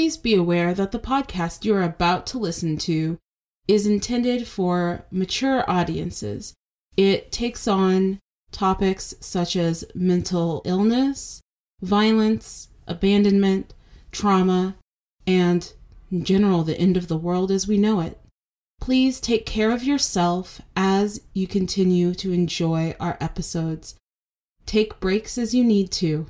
Please be aware that the podcast you are about to listen to is intended for mature audiences. It takes on topics such as mental illness, violence, abandonment, trauma, and in general, the end of the world as we know it. Please take care of yourself as you continue to enjoy our episodes. Take breaks as you need to.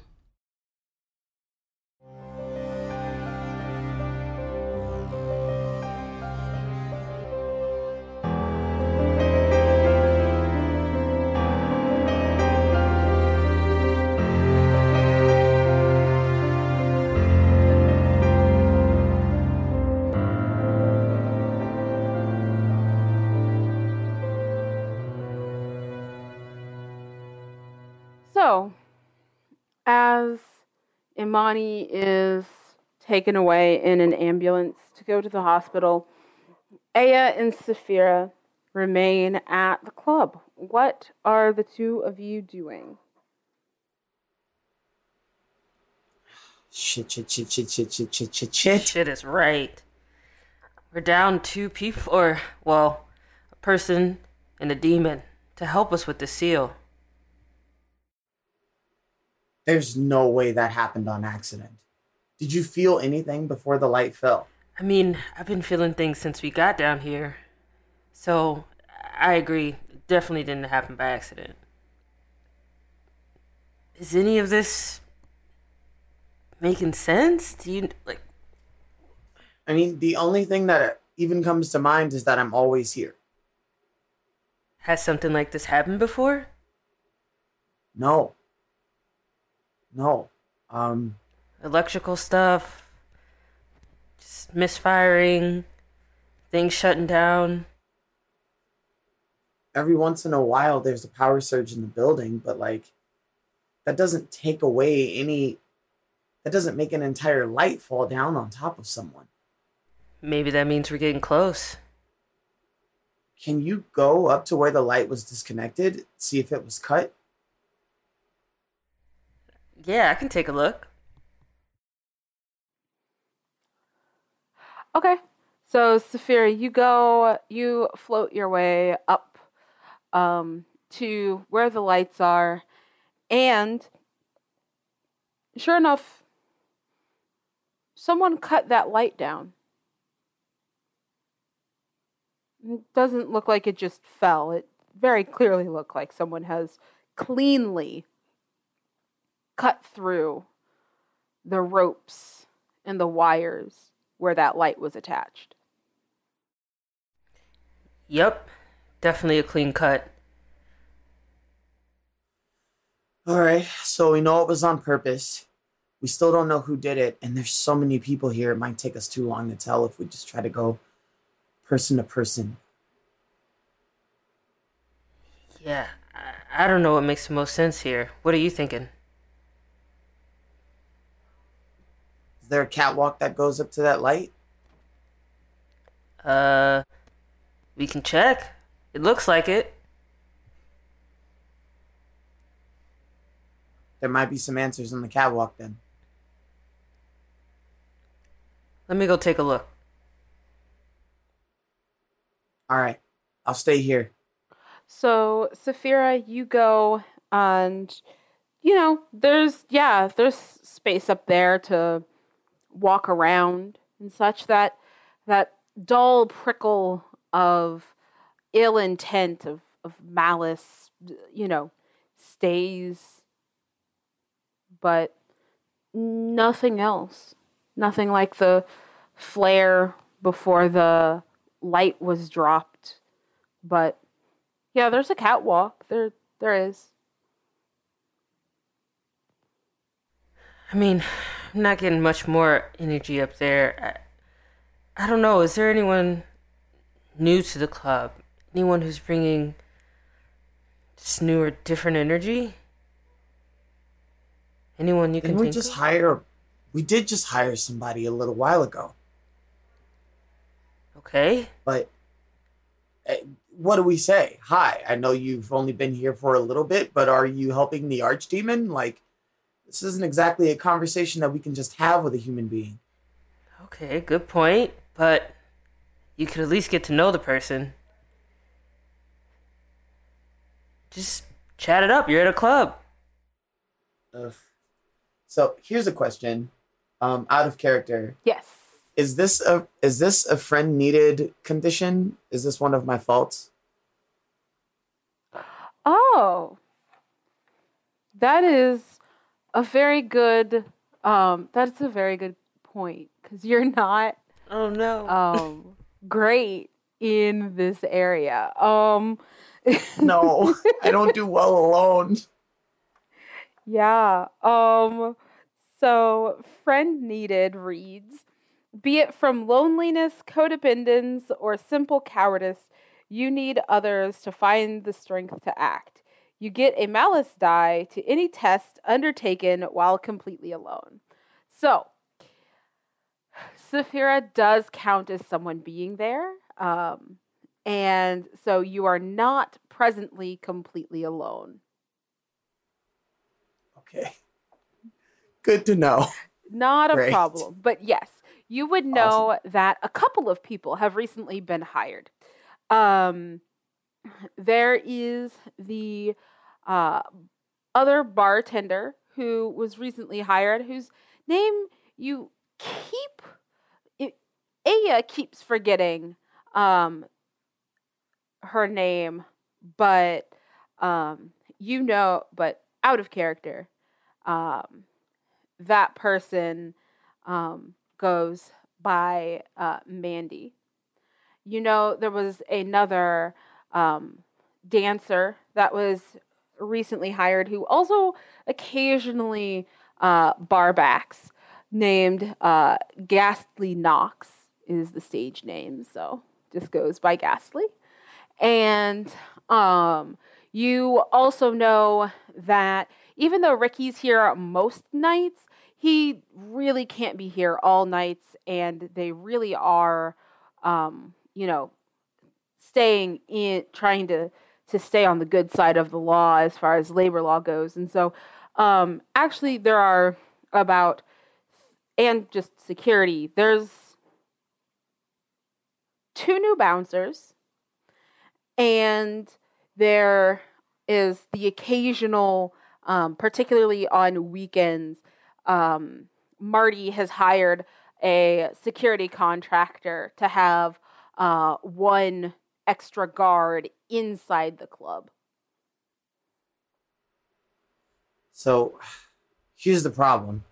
As Imani is taken away in an ambulance to go to the hospital, Aya and Saphira remain at the club. What are the two of you doing? Shit, shit, shit, shit, shit, shit, shit, shit, shit. Shit is right. We're down two people, or, well, a person and a demon to help us with the seal. There's no way that happened on accident. Did you feel anything before the light fell? I mean, I've been feeling things since we got down here. So, I agree. It definitely didn't happen by accident. Is any of this making sense? Do you, like, I mean, the only thing that even comes to mind is that I'm always here. has something like this happened before? No. No. Um, Electrical stuff, just misfiring, things shutting down. every once in a while there's a power surge in the building, but like that doesn't take away any that doesn't make an entire light fall down on top of someone. Maybe that means we're getting close. Can you go up to where the light was disconnected, see if it was cut? Yeah, I can take a look. Okay. So, Saphira, you go, you float your way up um, to where the lights are, and sure enough, someone cut that light down. It doesn't look like it just fell. It very clearly looked like someone has cleanly cut through the ropes and the wires where that light was attached. Yep, definitely a clean cut. All right, so we know it was on purpose. We still don't know who did it, and there's so many people here, it might take us too long to tell if we just try to go person to person. Yeah, I, I don't know what makes the most sense here. What are you thinking? There a catwalk that goes up to that light? Uh, we can check. It looks like it. There might be some answers on the catwalk then. Let me go take a look. All right, I'll stay here. So, Saphira, you go and you know, there's yeah, there's space up there to walk around and such that that dull prickle of ill intent of of malice, you know, stays but nothing else. Nothing like the flare before the light was dropped. But yeah, there's a catwalk. There there is. I mean, I'm not getting much more energy up there. I, I don't know. Is there anyone new to the club? Anyone who's bringing this new or different energy? Anyone you can Didn't we just of? hire? We did just hire somebody a little while ago, Okay. but eh, what do we say? Hi, I know you've only been here for a little bit, but are you helping the archdemon? Like, this isn't exactly a conversation that we can just have with a human being. Okay, good point. But you could at least get to know the person. Just chat it up. You're at a club. Ugh. So here's a question, um, out of character. Yes. Is this a is this a friend needed condition? Is this one of my faults? Oh. That is a very good um that's a very good point cuz you're not Oh no. um great in this area. Um No, I don't do well alone. Yeah. Um so friend needed reads be it from loneliness, codependence, or simple cowardice, you need others to find the strength to act. You get a malice die to any test undertaken while completely alone. So, Saphira does count as someone being there. Um, and so you are not presently completely alone. Okay. Good to know. Not a Great. problem. But yes, you would know that a couple of people have recently been hired. Um, there is the uh, other bartender who was recently hired, whose name you keep, Aya keeps forgetting um, her name, but um, you know, but out of character. Um, that person um, goes by uh, Mandy. You know, there was another um, dancer that was recently hired who also occasionally uh, barbacks, named uh, Ghastly Knox is the stage name, so just goes by Ghastly. And um, you also know that even though Ricky's here most nights, he really can't be here all nights, and they really are, um, you know, staying in, trying to to stay on the good side of the law as far as labor law goes. And so, um, actually, there are about and just security. There's two new bouncers, and there is the occasional, um, particularly on weekends, um, Marty has hired a security contractor to have uh, one extra guard inside the club. So here's the problem.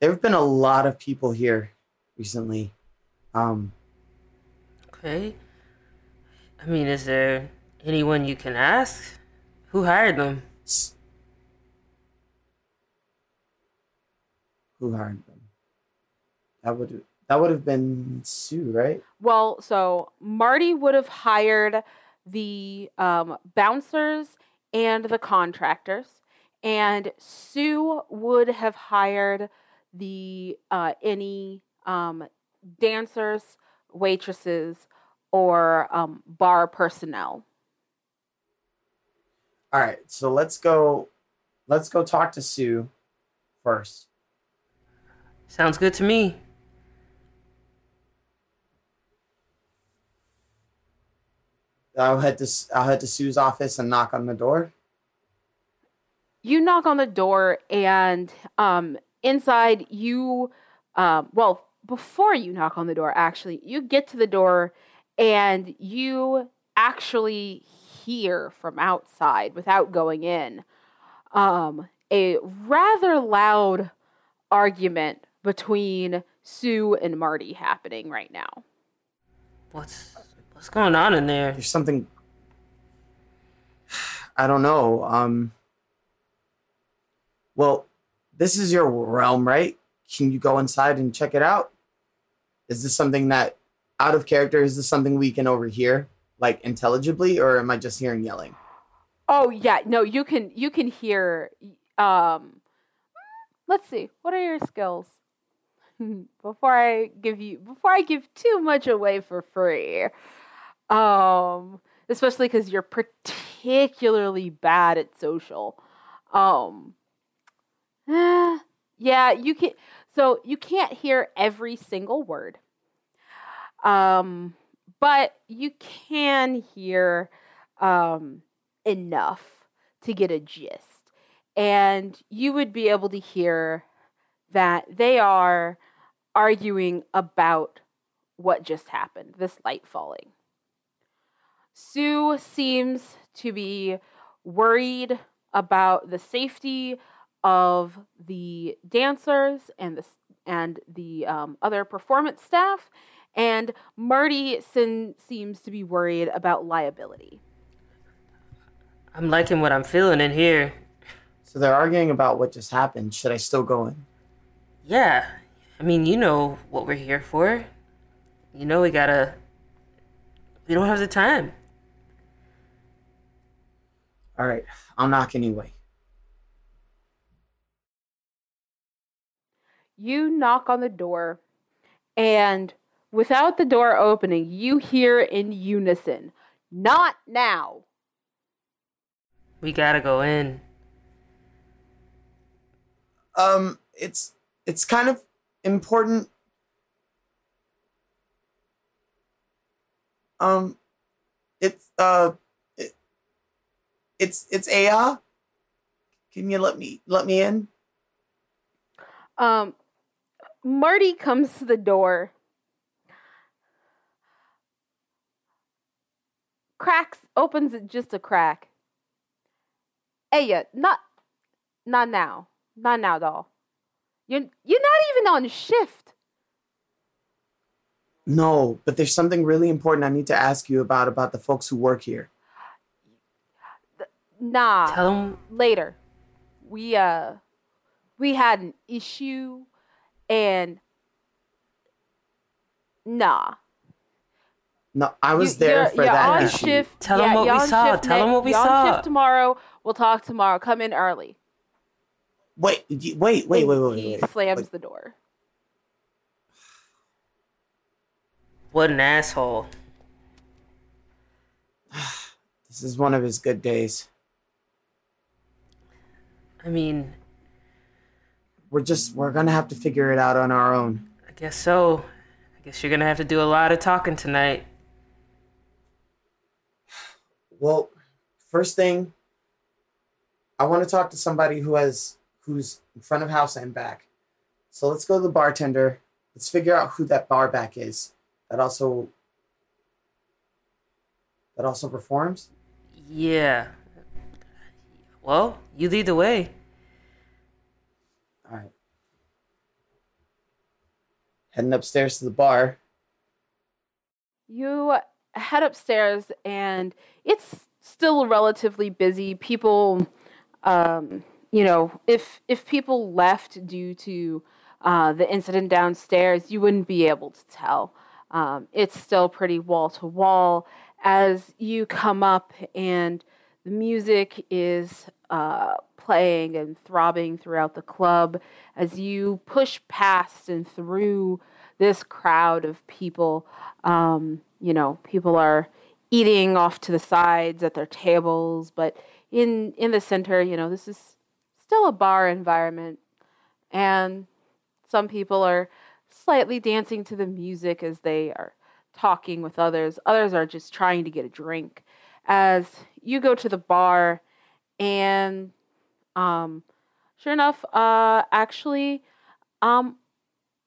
There have been a lot of people here recently. Um, Okay. I mean, is there anyone you can ask? Who hired them? who hired them? That would that would have been Sue, right? Well, so Marty would have hired the um, bouncers and the contractors, and Sue would have hired the uh, any um, dancers, waitresses, or um, bar personnel. All right, so let's go. Let's go talk to Sue first. Sounds good to me. I'll head to S- I'll head to Sue's office and knock on the door. you knock on the door and um inside you um well before you knock on the door actually you get to the door and you actually hear from outside without going in um a rather loud argument between Sue and Marty happening right now. What's what's going on in there? There's something. I don't know. Um. Well, this is your realm, right? Can you go inside and check it out? Is this something that, out of character, is this something we can overhear, like intelligibly, or am I just hearing yelling? Oh yeah, no, you can you can hear um let's see. What are your skills? before I give you before I give too much away for free. Um especially cuz you're particularly bad at social. Um yeah, you can So you can't hear every single word. Um, but you can hear um, enough to get a gist. And you would be able to hear that they are arguing about what just happened this light falling. Sue seems to be worried about the safety of the dancers and the and the um, other performance staff, and Marty sin- seems to be worried about liability. I'm liking what I'm feeling in here. So they're arguing about what just happened. Should I still go in? Yeah, I mean, you know what we're here for. You know we gotta. We don't have the time. All right, I'll knock anyway. You knock on the door, and without the door opening, you hear in unison, Not now. We gotta go in. Um, it's it's kind of important. Um, it's uh, it, it's it's Aya. Can you let me let me in? Um, Marty comes to the door, cracks, opens it just a crack. Aya, not, not now, not now, doll. You're you're not even on shift. No, but there's something really important I need to ask you about about the folks who work here. Nah. Tell them later. We uh we had an issue and nah. No, I was You- there you're- for you're that on issue. shift. Tell 'em what you're we saw. shift Tell 'em ne- what we you're on saw. shift tomorrow. We'll talk tomorrow. Come in early. Wait, y- wait, wait, wait, wait, He wait. wait. slams Like, the door. what an asshole. this is one of his good days. I mean, We're just we're gonna have to figure it out on our own. I guess so. I guess you're gonna have to do a lot of talking tonight. Well, first thing, I want to talk to somebody who has who's in front of house and back. So let's go to the bartender. Let's figure out who that bar back is. That also that also performs. Yeah. Well, you lead the way. All right. Heading upstairs to the bar. You head upstairs and it's still relatively busy. People um you know, if if people left due to uh, the incident downstairs, you wouldn't be able to tell. Um, it's still pretty wall to wall as you come up, and the music is uh, playing and throbbing throughout the club as you push past and through this crowd of people. Um, you know, people are eating off to the sides at their tables, but in in the center, you know, this is still a bar environment, and some people are slightly dancing to the music as they are talking with others. Others are just trying to get a drink. As you go to the bar, and um, sure enough, uh, actually, um,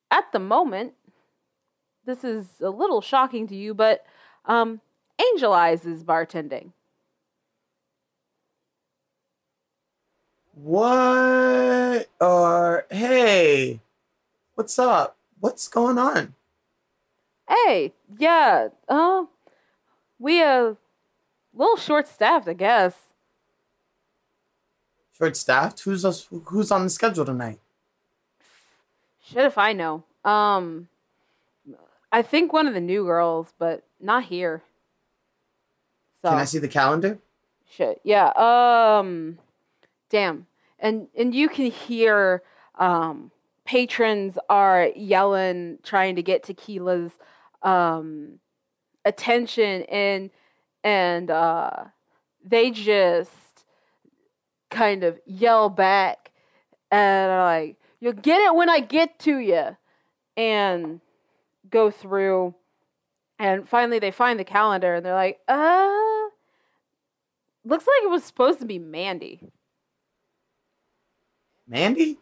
at the moment, this is a little shocking to you, but um, Angel Eyes is bartending. What? Or hey, what's up? What's going on? Hey, yeah, uh, we a little short staffed, I guess. Short staffed. Who's us? Who's on the schedule tonight? Shit if I know. Um, I think one of the new girls, but not here. So Can I see the calendar? shit, yeah. Um, damn, and and you can hear um patrons are yelling, trying to get tequila's um attention, and and uh they just kind of yell back and are like, You'll get it when I get to you. And go through and finally they find the calendar and they're like, uh looks like it was supposed to be Mandy. Mandy?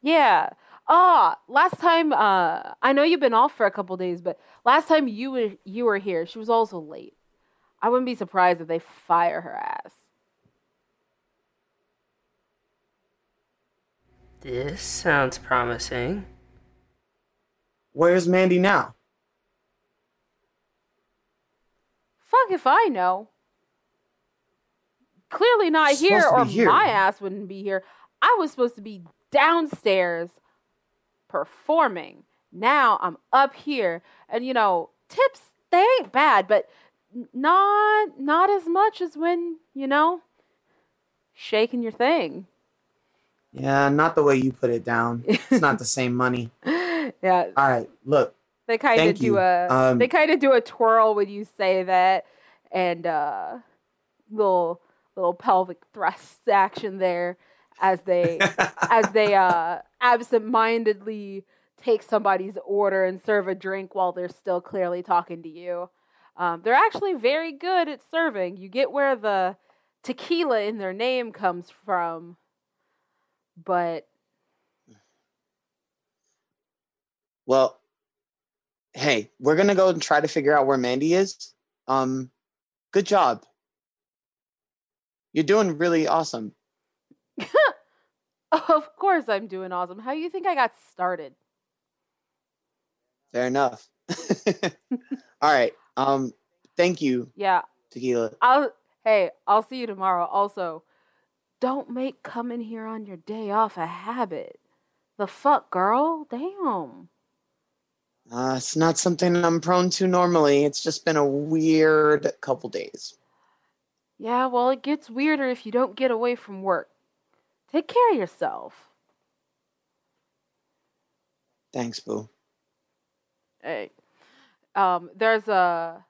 Yeah. Ah, last time uh I know you've been off for a couple days, but last time you were you were here, she was also late. I wouldn't be surprised if they fire her ass. This sounds promising. Where's Mandy now? Fuck if I know. Clearly not She's here, or here. my ass wouldn't be here. I was supposed to be downstairs performing. Now I'm up here, and you know, tips they ain't bad, but n- not not as much as when you know shaking your thing. Yeah, not the way you put it down. It's not the same money. yeah, All right, look. They kind of do you. a Um, they kind of do a twirl when you say that, and uh, little little pelvic thrust action there as they as they uh, absent-mindedly take somebody's order and serve a drink while they're still clearly talking to you. Um, they're actually very good at serving. You get where the tequila in their name comes from, but well, hey, we're gonna go and try to figure out where Mandy is. Um, good job. You're doing really awesome. of course I'm doing awesome. How do you think I got started? Fair enough. All right. Um, thank you, Yeah, Tequila. I'll hey, I'll see you tomorrow. Also, don't make coming here on your day off a habit. The fuck, girl? Damn. Uh, it's not something I'm prone to normally. It's just been a weird couple days. Yeah, well, it gets weirder if you don't get away from work. Take care of yourself. Thanks, Boo. Hey. Um, there's a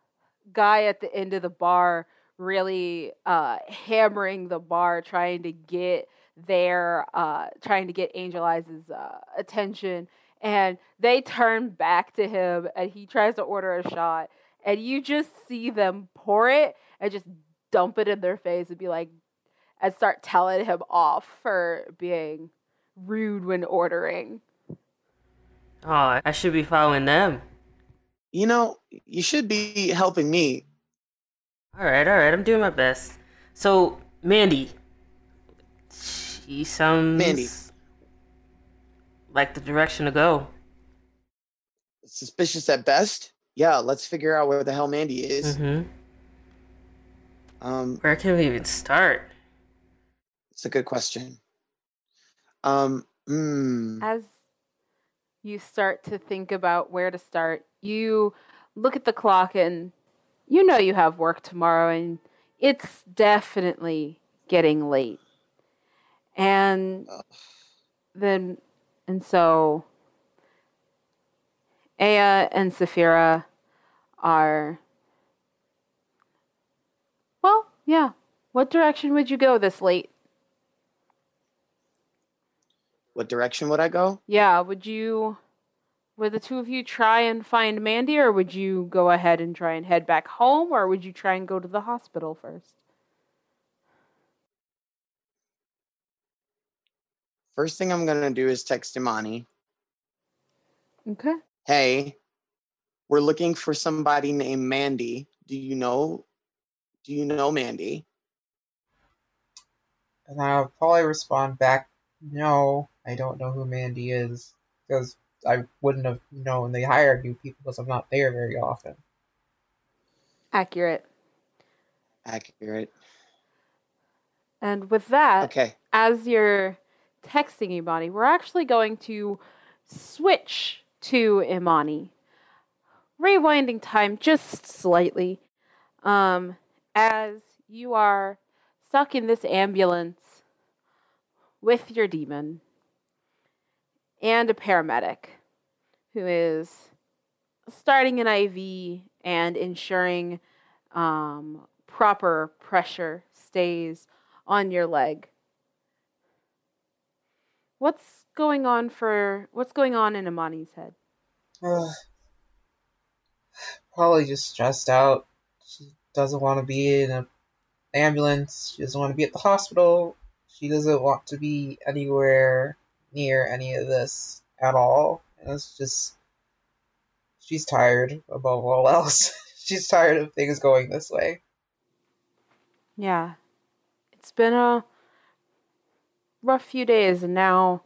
guy at the end of the bar really uh, hammering the bar, trying to get their, uh, trying to get Angel Eyes' uh, attention. And they turn back to him and he tries to order a shot. And you just see them pour it and just dump it in their face and be like, and start telling him off for being rude when ordering. Oh, I should be following them. You know, you should be helping me. All right, all right, I'm doing my best. So, Mandy, she sounds Mandy. like the direction to go. Suspicious at best. Yeah, let's figure out where the hell Mandy is. hmm Um, Where can we even start? it's a good question. Um, mm, as you start to think about where to start, you look at the clock and you know you have work tomorrow and it's definitely getting late. And then, and so Aya and Saphira are, well, yeah. What direction would you go this late? what direction would I go? Yeah, would you would the two of you try and find Mandy or would you go ahead and try and head back home or would you try and go to the hospital first? First thing I'm gonna do is text Imani. Okay. Hey, we're looking for somebody named Mandy. Do you know? Do you know Mandy? And I'll probably respond back, no, I don't know who Mandy is. Because I wouldn't have known they hired new people because I'm not there very often. Accurate. Accurate. And with that, Okay. as you're texting Imani, we're actually going to switch to Imani. Rewinding time just slightly. Um, as you are stuck in this ambulance with your demon and a paramedic who is starting an IV and ensuring um, proper pressure stays on your leg. What's going on for what's going on in Imani's head? Uh, probably just stressed out. She doesn't want to be in an ambulance. She doesn't want to be at the hospital. She doesn't want to be anywhere near any of this at all. And it's just she's tired above all else. she's tired of things going this way. Yeah. It's been a rough few days and now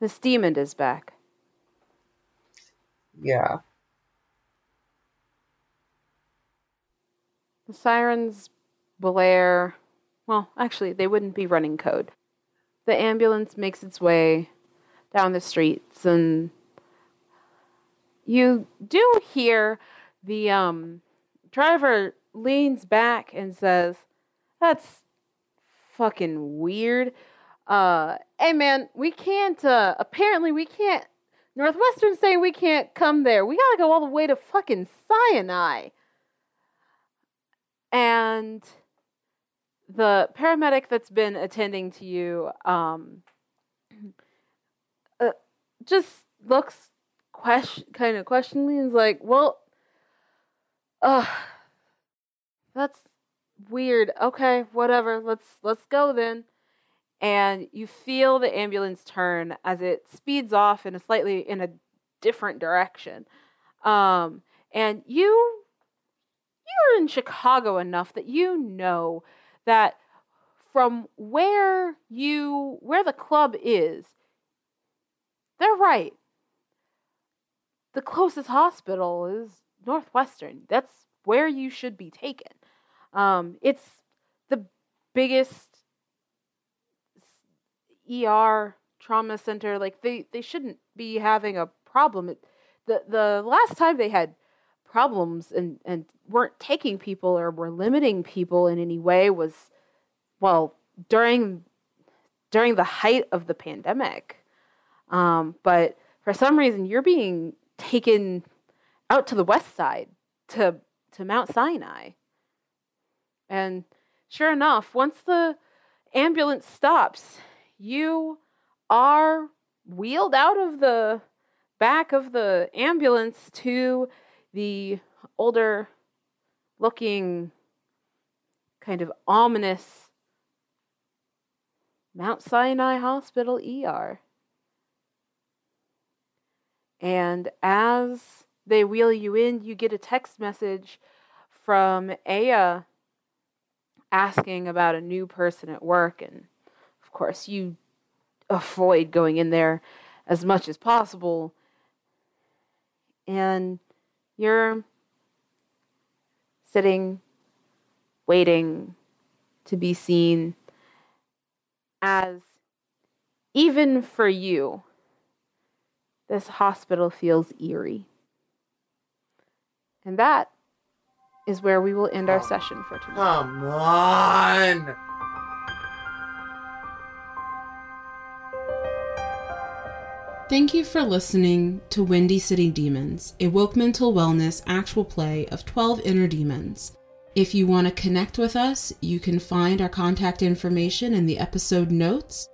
this demon is back. Yeah. The sirens blare. Well, actually, they wouldn't be running code. The ambulance makes its way down the streets, and you do hear the um, driver leans back and says, "That's fucking weird." Uh, hey man, we can't. Uh, apparently, we can't. Northwestern saying we can't come there. We gotta go all the way to fucking Sinai. And the paramedic that's been attending to you um, just looks question kind of questioningly and is like, "Well, uh, that's weird. Okay, whatever. Let's let's go then." And you feel the ambulance turn as it speeds off in a slightly in a different direction. Um, and you you're in Chicago enough that you know that from where you where the club is they're right. The closest hospital is northwestern. That's where you should be taken. Um, it's the biggest er trauma center. Like they they shouldn't be having a problem. It, the the last time they had problems and and weren't taking people or were limiting people in any way was well during during the height of the pandemic um, but for some reason you're being taken out to the west side to to Mount Sinai and sure enough once the ambulance stops you are wheeled out of the back of the ambulance to the older looking kind of ominous Mount Sinai Hospital ER. And as they wheel you in, you get a text message from Aya asking about a new person at work. And of course, you avoid going in there as much as possible. And you're sitting, waiting to be seen as even for you, this hospital feels eerie. And that is where we will end our session for tonight. Come on. Thank you for listening to Windy City Demons, a woke mental wellness actual play of 12 inner demons. If you want to connect with us, you can find our contact information in the episode notes.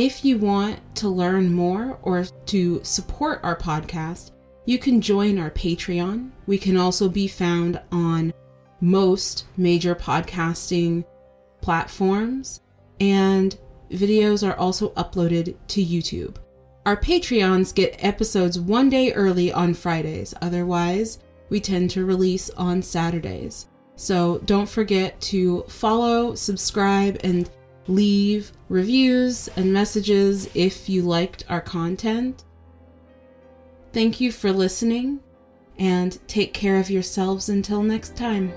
If you want to learn more or to support our podcast, you can join our Patreon. We can also be found on most major podcasting platforms, and videos are also uploaded to YouTube. Our Patreons get episodes one day early on Fridays, otherwise, we tend to release on Saturdays. So don't forget to follow, subscribe, and leave reviews and messages if you liked our content. Thank you for listening, and take care of yourselves until next time.